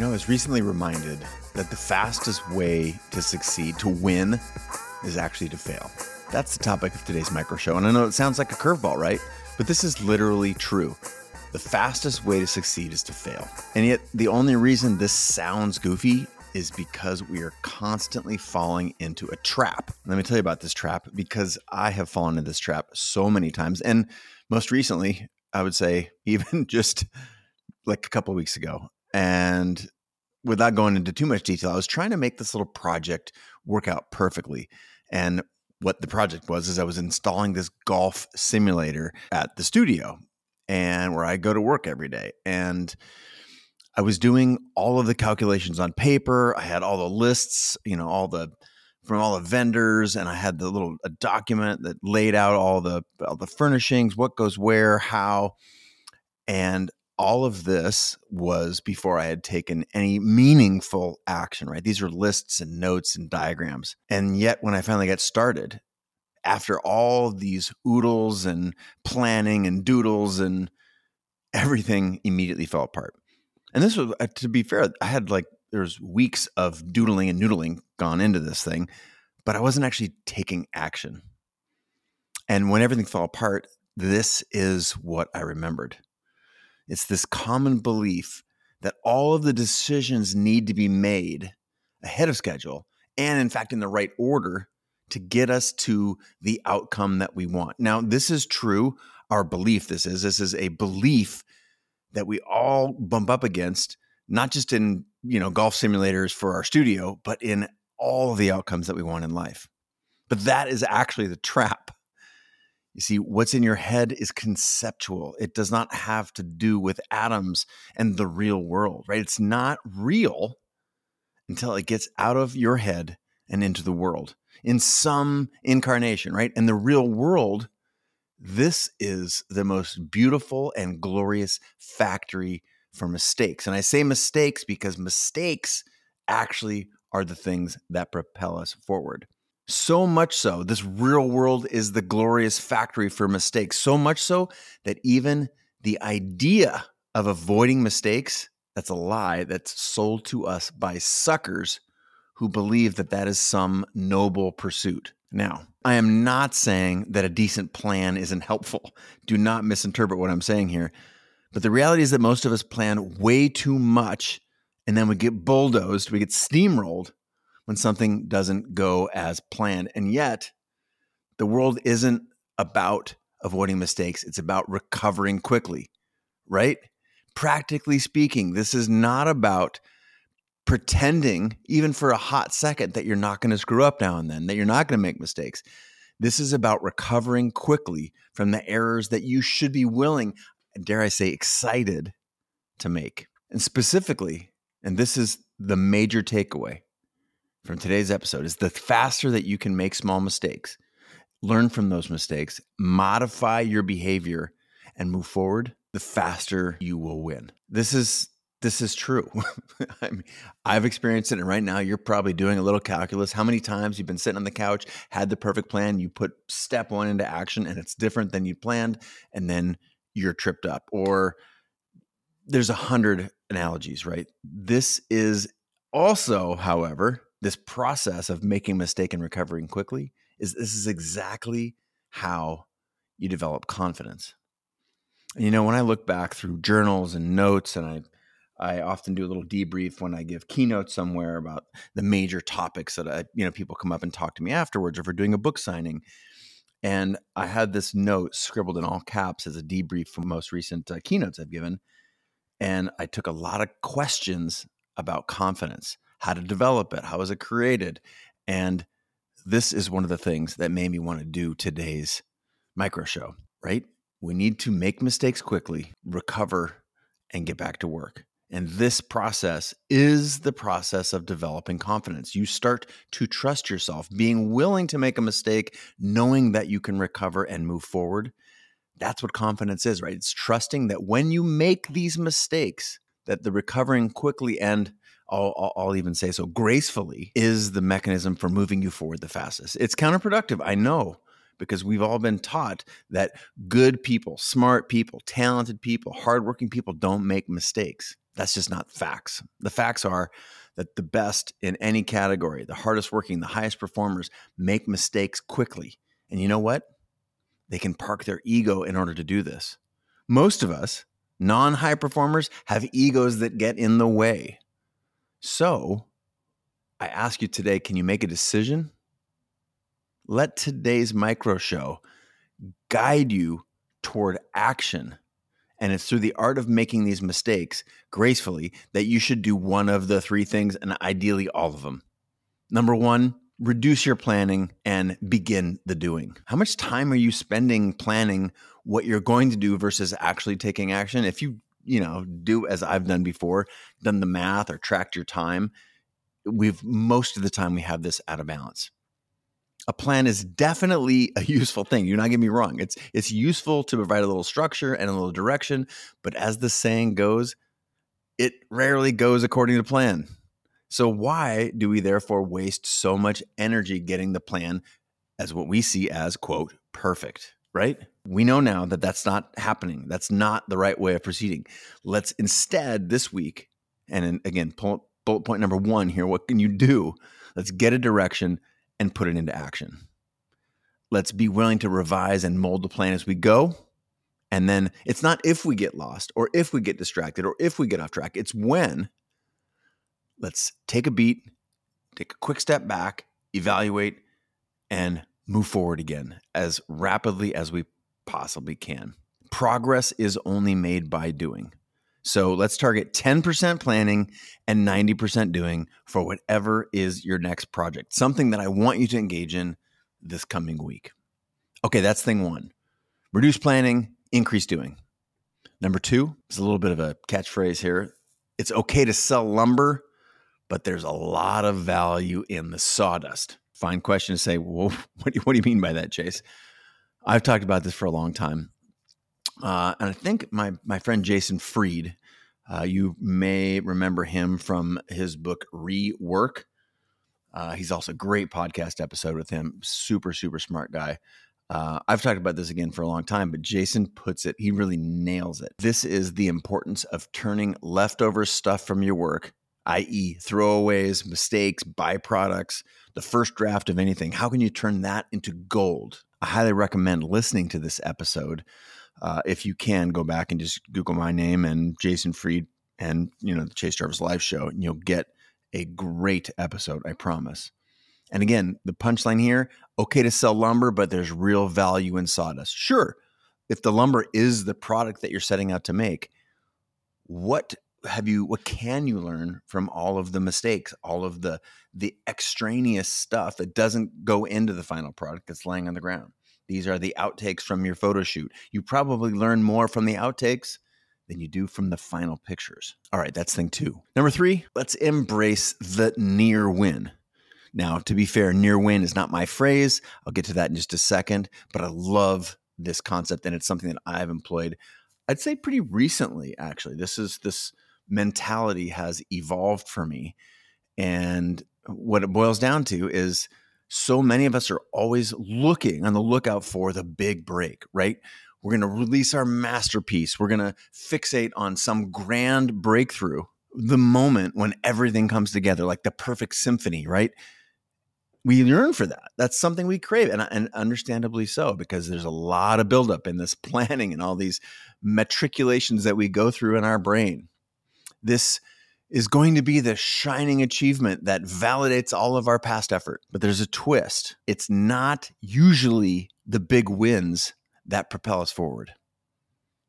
You know, I was recently reminded that the fastest way to succeed, to win, is actually to fail. That's the topic of today's micro show. And I know it sounds like a curveball, right? But this is literally true. The fastest way to succeed is to fail. And yet, the only reason this sounds goofy is because we are constantly falling into a trap. Let me tell you about this trap because I have fallen into this trap so many times. And most recently, I would say, even just like a couple weeks ago. And without going into too much detail, I was trying to make this little project work out perfectly. And what the project was is I was installing this golf simulator at the studio and where I go to work every day. And I was doing all of the calculations on paper. I had all the lists, you know, all the from all the vendors, and I had the little a document that laid out all the all the furnishings, what goes where, how, and all of this was before I had taken any meaningful action, right? These are lists and notes and diagrams. And yet, when I finally got started, after all these oodles and planning and doodles and everything immediately fell apart. And this was, uh, to be fair, I had like, there's weeks of doodling and noodling gone into this thing, but I wasn't actually taking action. And when everything fell apart, this is what I remembered. It's this common belief that all of the decisions need to be made ahead of schedule and, in fact, in the right order to get us to the outcome that we want. Now, this is true. Our belief, this is, this is a belief that we all bump up against, not just in, you know, golf simulators for our studio, but in all the outcomes that we want in life. But that is actually the trap you see, what's in your head is conceptual. It does not have to do with atoms and the real world, right? It's not real until it gets out of your head and into the world in some incarnation, right? And the real world, this is the most beautiful and glorious factory for mistakes. And I say mistakes because mistakes actually are the things that propel us forward. So much so, this real world is the glorious factory for mistakes. So much so that even the idea of avoiding mistakes, that's a lie that's sold to us by suckers who believe that that is some noble pursuit. Now, I am not saying that a decent plan isn't helpful. Do not misinterpret what I'm saying here. But the reality is that most of us plan way too much and then we get bulldozed, we get steamrolled when something doesn't go as planned. And yet, the world isn't about avoiding mistakes, it's about recovering quickly, right? Practically speaking, this is not about pretending, even for a hot second, that you're not going to screw up now and then, that you're not going to make mistakes. This is about recovering quickly from the errors that you should be willing, dare I say, excited to make. And specifically, and this is the major takeaway from today's episode is the faster that you can make small mistakes, learn from those mistakes, modify your behavior, and move forward, the faster you will win. This is this is true. I mean, I've experienced it, and right now you're probably doing a little calculus. How many times you've been sitting on the couch, had the perfect plan, you put step one into action, and it's different than you planned, and then you're tripped up. Or there's a hundred analogies, right? This is also, however, this process of making a mistake and recovering quickly is this is exactly how you develop confidence. And you know, when I look back through journals and notes, and I I often do a little debrief when I give keynotes somewhere about the major topics that I, you know, people come up and talk to me afterwards, or if we're doing a book signing. And I had this note scribbled in all caps as a debrief from most recent uh, keynotes I've given. And I took a lot of questions about confidence how to develop it, how was it created. And this is one of the things that made me want to do today's micro show, right? We need to make mistakes quickly, recover, and get back to work. And this process is the process of developing confidence. You start to trust yourself, being willing to make a mistake, knowing that you can recover and move forward. That's what confidence is, right? It's trusting that when you make these mistakes, that the recovering quickly and I'll, I'll, even say so gracefully is the mechanism for moving you forward the fastest. It's counterproductive, I know, because we've all been taught that good people, smart people, talented people, hardworking people don't make mistakes. That's just not facts. The facts are that the best in any category, the hardest working, the highest performers make mistakes quickly. And you know what? They can park their ego in order to do this. Most of us, non high performers, have egos that get in the way. So I ask you today can you make a decision? Let today's micro show guide you toward action and it's through the art of making these mistakes gracefully that you should do one of the three things and ideally all of them. Number one, reduce your planning and begin the doing. How much time are you spending planning what you're going to do versus actually taking action? If you, you know, do as I've done before, done the math or tracked your time, we've most of the time we have this out of balance a plan is definitely a useful thing. You're not getting me wrong. It's it's useful to provide a little structure and a little direction, but as the saying goes, it rarely goes according to plan. So why do we therefore waste so much energy getting the plan as what we see as quote perfect, right? We know now that that's not happening. That's not the right way of proceeding. Let's instead this week and again bullet point number 1 here, what can you do? Let's get a direction and put it into action. Let's be willing to revise and mold the plan as we go. And then it's not if we get lost or if we get distracted or if we get off track, it's when. Let's take a beat, take a quick step back, evaluate, and move forward again as rapidly as we possibly can. Progress is only made by doing. So let's target 10% planning and 90% doing for whatever is your next project, something that I want you to engage in this coming week. Okay, that's thing one reduce planning, increase doing. Number two is a little bit of a catchphrase here. It's okay to sell lumber, but there's a lot of value in the sawdust. Fine question to say, well, what do you, what do you mean by that, Chase? I've talked about this for a long time. Uh, and I think my my friend Jason Fried, uh, you may remember him from his book Rework. Uh, he's also a great podcast episode with him. Super super smart guy. Uh, I've talked about this again for a long time, but Jason puts it. He really nails it. This is the importance of turning leftover stuff from your work, i.e., throwaways, mistakes, byproducts, the first draft of anything. How can you turn that into gold? I highly recommend listening to this episode uh, if you can go back and just Google my name and Jason Fried and you know the Chase Jarvis Live Show, and you'll get a great episode. I promise. And again, the punchline here: okay to sell lumber, but there's real value in sawdust. Sure, if the lumber is the product that you're setting out to make, what have you? What can you learn from all of the mistakes, all of the the extraneous stuff that doesn't go into the final product that's laying on the ground? These are the outtakes from your photo shoot. You probably learn more from the outtakes than you do from the final pictures. All right, that's thing two. Number three, let's embrace the near win. Now, to be fair, near win is not my phrase. I'll get to that in just a second, but I love this concept and it's something that I've employed, I'd say pretty recently, actually. This is this mentality has evolved for me. And what it boils down to is so many of us are always looking on the lookout for the big break, right? We're going to release our masterpiece. We're going to fixate on some grand breakthrough, the moment when everything comes together, like the perfect symphony, right? We yearn for that. That's something we crave, and, and understandably so, because there's a lot of buildup in this planning and all these matriculations that we go through in our brain. This is going to be the shining achievement that validates all of our past effort. But there's a twist. It's not usually the big wins that propel us forward.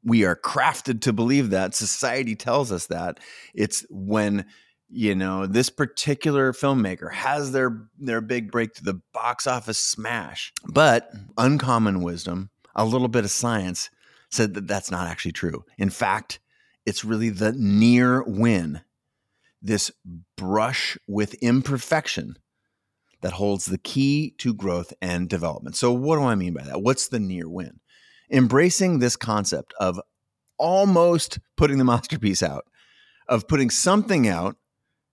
We are crafted to believe that. Society tells us that. It's when you know this particular filmmaker has their their big break to the box office smash but uncommon wisdom a little bit of science said that that's not actually true in fact it's really the near win this brush with imperfection that holds the key to growth and development. So, what do I mean by that? What's the near win? Embracing this concept of almost putting the masterpiece out, of putting something out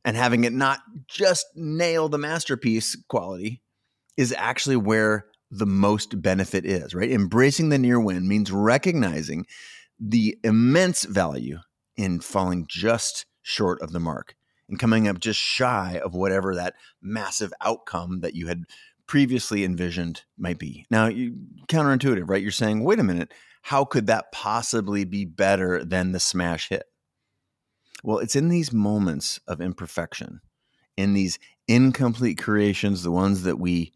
and having it not just nail the masterpiece quality, is actually where the most benefit is, right? Embracing the near win means recognizing the immense value in falling just short of the mark and coming up just shy of whatever that massive outcome that you had previously envisioned might be. Now, you, counterintuitive, right? You're saying, wait a minute, how could that possibly be better than the smash hit? Well, it's in these moments of imperfection, in these incomplete creations, the ones that we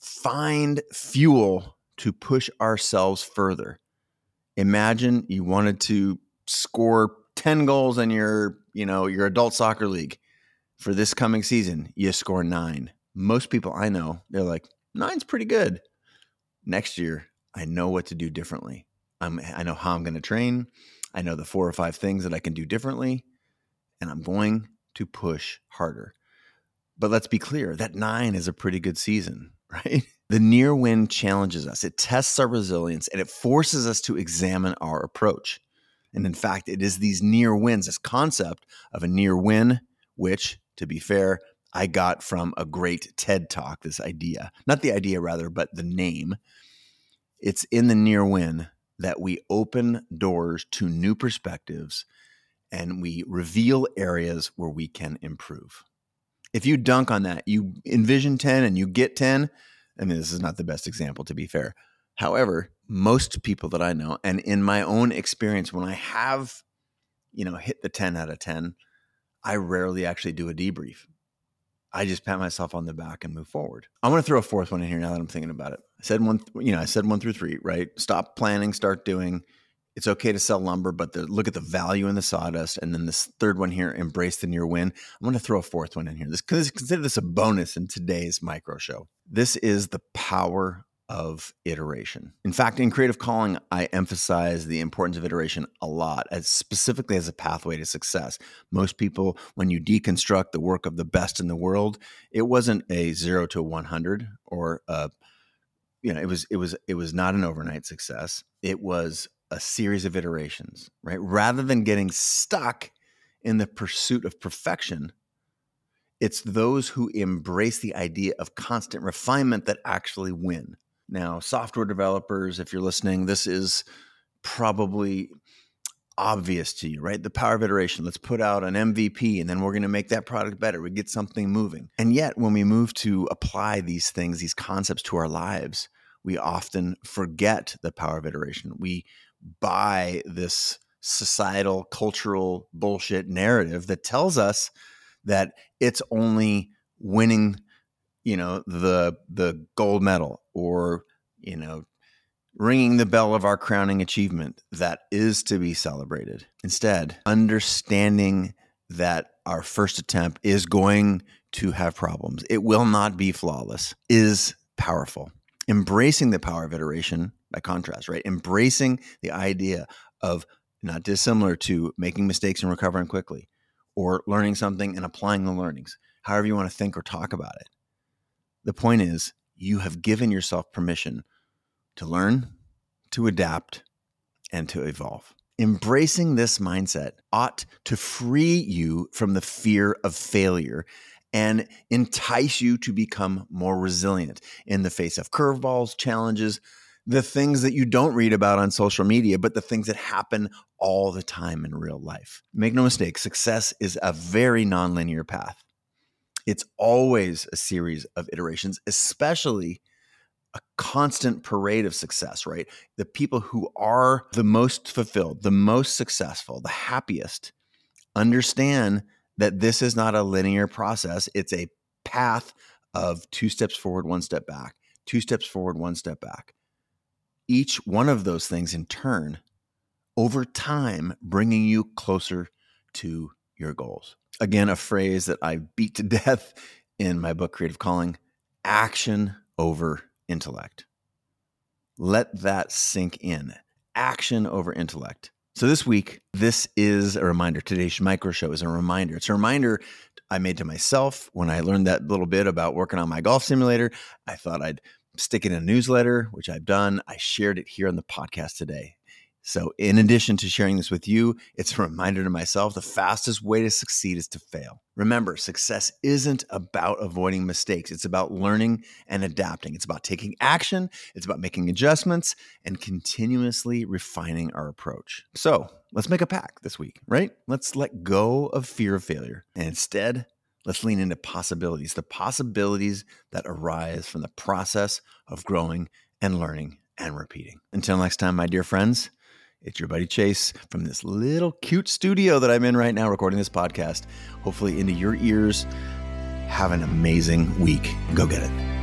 find fuel to push ourselves further. Imagine you wanted to score 10 goals in your, you know, your adult soccer league for this coming season. You score 9. Most people I know, they're like, "Nine's pretty good." Next year, I know what to do differently. I'm, I know how I'm going to train. I know the four or five things that I can do differently, and I'm going to push harder. But let's be clear that nine is a pretty good season, right? The near win challenges us, it tests our resilience, and it forces us to examine our approach. And in fact, it is these near wins, this concept of a near win, which, to be fair, I got from a great TED talk, this idea. Not the idea, rather, but the name. It's in the near win that we open doors to new perspectives and we reveal areas where we can improve. If you dunk on that, you envision 10 and you get 10. I mean, this is not the best example, to be fair. However, most people that I know, and in my own experience, when I have, you know, hit the 10 out of 10, I rarely actually do a debrief. I just pat myself on the back and move forward. I want to throw a fourth one in here now that I'm thinking about it. I said one, you know, I said one through three, right? Stop planning, start doing. It's okay to sell lumber, but the, look at the value in the sawdust. And then this third one here, embrace the near win. I'm going to throw a fourth one in here. This consider this a bonus in today's micro show. This is the power of iteration. In fact, in creative calling, I emphasize the importance of iteration a lot, as specifically as a pathway to success. Most people, when you deconstruct the work of the best in the world, it wasn't a zero to 100 or a, you know, it was, it was, it was not an overnight success. It was a series of iterations, right? Rather than getting stuck in the pursuit of perfection, it's those who embrace the idea of constant refinement that actually win. Now, software developers, if you're listening, this is probably obvious to you, right? The power of iteration. Let's put out an MVP and then we're going to make that product better. We get something moving. And yet, when we move to apply these things, these concepts to our lives, we often forget the power of iteration. We buy this societal, cultural bullshit narrative that tells us that it's only winning you know the the gold medal or you know ringing the bell of our crowning achievement that is to be celebrated. Instead understanding that our first attempt is going to have problems it will not be flawless is powerful. Embracing the power of iteration by contrast right embracing the idea of not dissimilar to making mistakes and recovering quickly or learning something and applying the learnings however you want to think or talk about it the point is, you have given yourself permission to learn, to adapt, and to evolve. Embracing this mindset ought to free you from the fear of failure and entice you to become more resilient in the face of curveballs, challenges, the things that you don't read about on social media, but the things that happen all the time in real life. Make no mistake, success is a very nonlinear path. It's always a series of iterations, especially a constant parade of success, right? The people who are the most fulfilled, the most successful, the happiest understand that this is not a linear process. It's a path of two steps forward, one step back, two steps forward, one step back. Each one of those things in turn, over time, bringing you closer to your goals again, a phrase that I beat to death in my book, Creative Calling action over intellect. Let that sink in. Action over intellect. So this week, this is a reminder. Today's micro show is a reminder. It's a reminder I made to myself when I learned that little bit about working on my golf simulator. I thought I'd stick it in a newsletter, which I've done. I shared it here on the podcast today. So, in addition to sharing this with you, it's a reminder to myself the fastest way to succeed is to fail. Remember, success isn't about avoiding mistakes, it's about learning and adapting. It's about taking action, it's about making adjustments and continuously refining our approach. So, let's make a pact this week, right? Let's let go of fear of failure and instead, let's lean into possibilities, the possibilities that arise from the process of growing and learning and repeating. Until next time, my dear friends. It's your buddy Chase from this little cute studio that I'm in right now recording this podcast. Hopefully, into your ears. Have an amazing week. Go get it.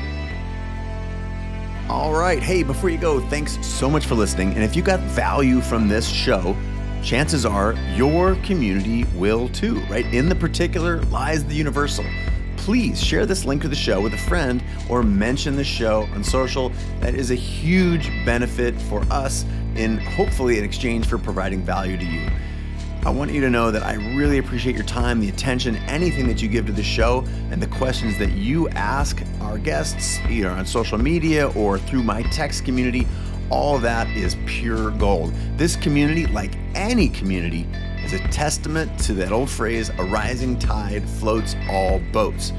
All right. Hey, before you go, thanks so much for listening. And if you got value from this show, chances are your community will too, right? In the particular lies the universal please share this link to the show with a friend or mention the show on social. That is a huge benefit for us in hopefully in exchange for providing value to you. I want you to know that I really appreciate your time, the attention, anything that you give to the show, and the questions that you ask our guests, either on social media or through my text community. All that is pure gold. This community, like any community, is a testament to that old phrase a rising tide floats all boats.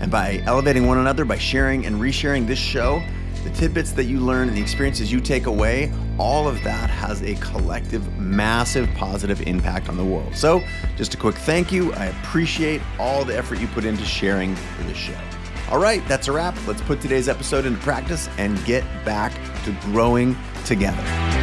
And by elevating one another, by sharing and resharing this show, the tidbits that you learn and the experiences you take away, all of that has a collective, massive positive impact on the world. So, just a quick thank you. I appreciate all the effort you put into sharing this show. All right, that's a wrap. Let's put today's episode into practice and get back to growing together.